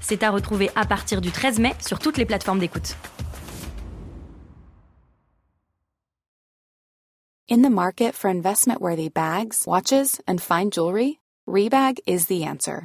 C'est à retrouver à partir du 13 mai sur toutes les plateformes d'écoute. In the market for investment-worthy bags, watches, and fine jewelry, Rebag is the answer.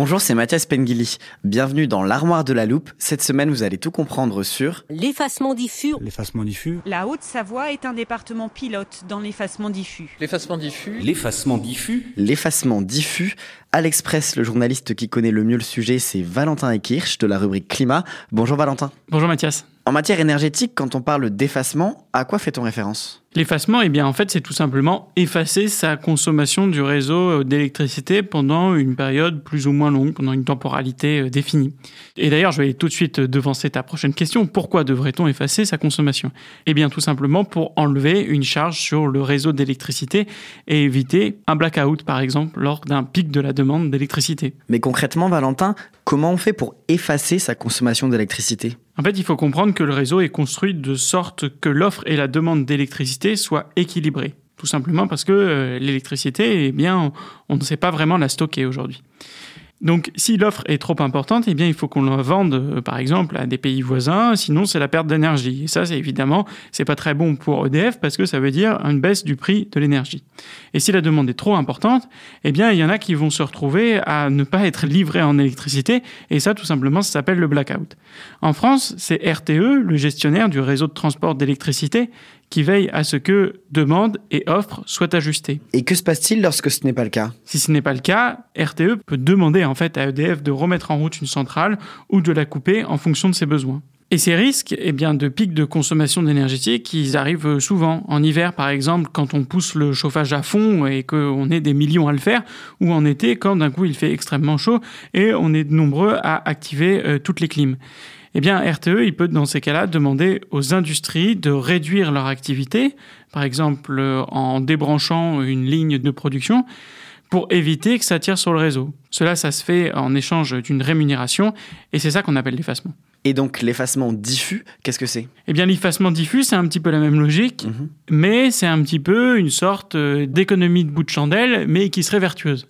Bonjour, c'est Mathias Pengili. Bienvenue dans l'armoire de la loupe. Cette semaine, vous allez tout comprendre sur L'effacement diffus. L'effacement diffus. La Haute-Savoie est un département pilote dans l'effacement diffus. L'effacement diffus. L'effacement diffus. l'effacement diffus. À l'Express, le journaliste qui connaît le mieux le sujet, c'est Valentin Ekirch de la rubrique Climat. Bonjour Valentin. Bonjour Mathias. En matière énergétique, quand on parle d'effacement, à quoi fait-on référence? L'effacement, eh bien, en fait, c'est tout simplement effacer sa consommation du réseau d'électricité pendant une période plus ou moins longue, pendant une temporalité euh, définie. Et d'ailleurs, je vais tout de suite devancer ta prochaine question. Pourquoi devrait-on effacer sa consommation? Eh bien, tout simplement pour enlever une charge sur le réseau d'électricité et éviter un blackout, par exemple, lors d'un pic de la demande d'électricité. Mais concrètement, Valentin, comment on fait pour effacer sa consommation d'électricité? En fait, il faut comprendre que le réseau est construit de sorte que l'offre et la demande d'électricité soient équilibrées. Tout simplement parce que euh, l'électricité, eh bien, on ne sait pas vraiment la stocker aujourd'hui. Donc, si l'offre est trop importante, eh bien, il faut qu'on la vende, euh, par exemple, à des pays voisins. Sinon, c'est la perte d'énergie. Et ça, c'est évidemment, c'est pas très bon pour EDF parce que ça veut dire une baisse du prix de l'énergie. Et si la demande est trop importante, eh bien, il y en a qui vont se retrouver à ne pas être livrés en électricité. Et ça, tout simplement, ça s'appelle le blackout. En France, c'est RTE, le gestionnaire du réseau de transport d'électricité, qui veille à ce que demande et offre soient ajustées. Et que se passe-t-il lorsque ce n'est pas le cas? Si ce n'est pas le cas, RTE peut demander en fait à EDF de remettre en route une centrale ou de la couper en fonction de ses besoins. Et ces risques eh bien, de pics de consommation d'énergétique, ils arrivent souvent. En hiver, par exemple, quand on pousse le chauffage à fond et qu'on est des millions à le faire, ou en été, quand d'un coup il fait extrêmement chaud et on est nombreux à activer euh, toutes les clims. Eh bien, RTE, il peut dans ces cas-là demander aux industries de réduire leur activité, par exemple euh, en débranchant une ligne de production, pour éviter que ça tire sur le réseau. Cela, ça se fait en échange d'une rémunération, et c'est ça qu'on appelle l'effacement. Et donc l'effacement diffus, qu'est-ce que c'est? Eh bien, l'effacement diffus, c'est un petit peu la même logique, Mhm. mais c'est un petit peu une sorte euh, d'économie de bout de chandelle, mais qui serait vertueuse.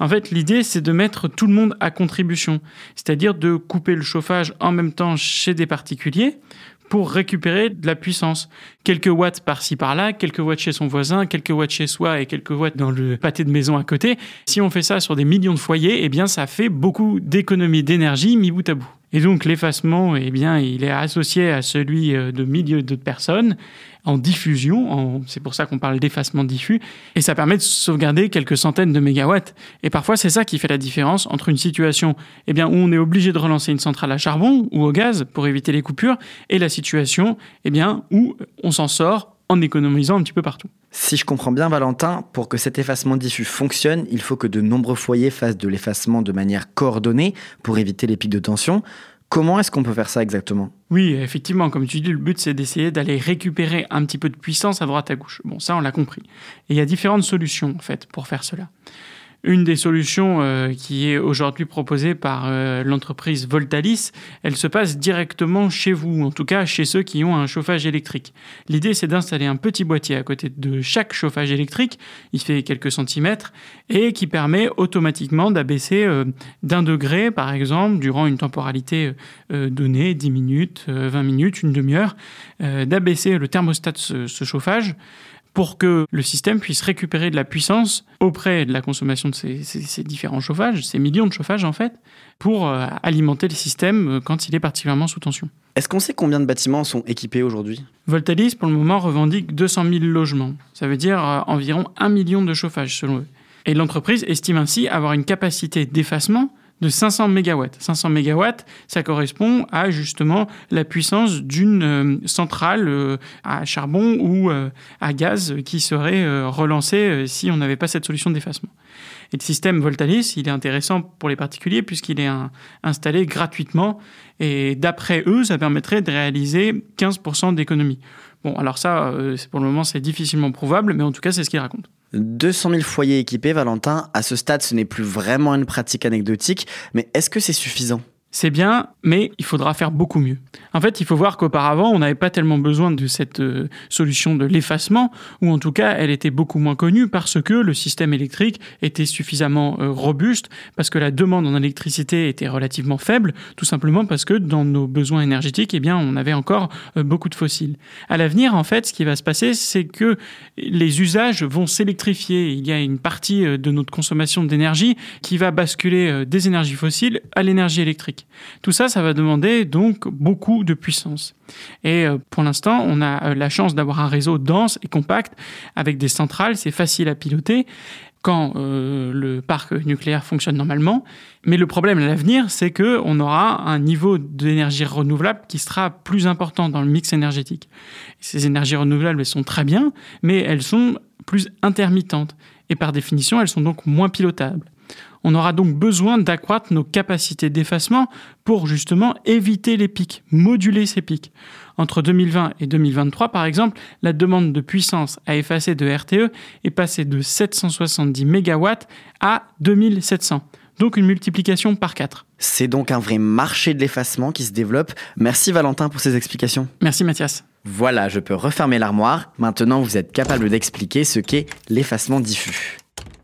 En fait, l'idée, c'est de mettre tout le monde à contribution, c'est-à-dire de couper le chauffage en même temps chez des particuliers pour récupérer de la puissance. Quelques watts par-ci par-là, quelques watts chez son voisin, quelques watts chez soi et quelques watts dans le pâté de maison à côté. Si on fait ça sur des millions de foyers, eh bien, ça fait beaucoup d'économies d'énergie mis bout à bout. Et donc, l'effacement, eh bien, il est associé à celui euh, de milliers de personnes en diffusion. C'est pour ça qu'on parle d'effacement diffus. Et ça permet de sauvegarder quelques centaines de mégawatts. Et parfois, c'est ça qui fait la différence entre une situation eh bien, où on est obligé de relancer une centrale à charbon ou au gaz pour éviter les coupures et la situation eh bien, où on s'en sort en économisant un petit peu partout. Si je comprends bien, Valentin, pour que cet effacement diffus fonctionne, il faut que de nombreux foyers fassent de l'effacement de manière coordonnée pour éviter les pics de tension. Comment est-ce qu'on peut faire ça exactement? Oui, effectivement, comme tu dis, le but c'est d'essayer d'aller récupérer un petit peu de puissance à droite à gauche. Bon, ça on l'a compris. Et il y a différentes solutions en fait pour faire cela. Une des solutions euh, qui est aujourd'hui proposée par euh, l'entreprise Voltalis, elle se passe directement chez vous, en tout cas chez ceux qui ont un chauffage électrique. L'idée c'est d'installer un petit boîtier à côté de chaque chauffage électrique, il fait quelques centimètres, et qui permet automatiquement d'abaisser euh, d'un degré, par exemple, durant une temporalité donnée, 10 minutes, euh, 20 minutes, une demi-heure, d'abaisser le thermostat de ce chauffage pour que le système puisse récupérer de la puissance auprès de la consommation de ces, ces- ces différents chauffages, ces millions de chauffages en fait, pour euh, alimenter le système euh, quand il est particulièrement sous tension. Est-ce qu'on sait combien de bâtiments sont équipés aujourd'hui? Voltalis, pour le moment, revendique 200 000 logements. Ça veut dire euh, environ 1 million de chauffages, selon eux. Et l'entreprise estime ainsi avoir une capacité d'effacement de 500 MW. 500 MW, ça correspond à justement la puissance d'une euh, centrale euh, à charbon ou euh, à gaz qui serait relancée si on n'avait pas cette solution d'effacement. Et le système Voltalis, il est intéressant pour les particuliers puisqu'il est installé gratuitement et d'après eux, ça permettrait de réaliser 15% d'économie. Bon, alors ça, pour le moment, c'est difficilement prouvable, mais en tout cas, c'est ce qu'ils racontent. 200 000 foyers équipés, Valentin, à ce stade, ce n'est plus vraiment une pratique anecdotique, mais est-ce que c'est suffisant? C'est bien, mais il faudra faire beaucoup mieux. En fait, il faut voir qu'auparavant, on n'avait pas tellement besoin de cette euh, solution de l'effacement, ou en tout cas, elle était beaucoup moins connue parce que le système électrique était suffisamment euh, robuste, parce que la demande en électricité était relativement faible, tout simplement parce que dans nos besoins énergétiques, eh bien, on avait encore euh, beaucoup de fossiles. À l'avenir, en fait, ce qui va se passer, c'est que les usages vont s'électrifier. Il y a une partie de notre consommation d'énergie qui va basculer des énergies fossiles à l'énergie électrique. Tout ça, ça va demander donc beaucoup de puissance. Et euh, pour l'instant, on a euh, la chance d'avoir un réseau dense et compact avec des centrales, c'est facile à piloter quand euh, le parc nucléaire fonctionne normalement. Mais le problème à l'avenir, c'est que on aura un niveau d'énergie renouvelable qui sera plus important dans le mix énergétique. Ces énergies renouvelables, elles sont très bien, mais elles sont plus intermittentes. Et par définition, elles sont donc moins pilotables. On aura donc besoin d'accroître nos capacités d'effacement pour justement éviter les pics, moduler ces pics. Entre 2020 et 2023, par exemple, la demande de puissance à effacer de RTE est passée de 770 MW à 2700. Donc une multiplication par 4. C'est donc un vrai marché de l'effacement qui se développe. Merci Valentin pour ces explications. Merci Mathias. Voilà, je peux refermer l'armoire. Maintenant, vous êtes capable d'expliquer ce qu'est l'effacement diffus.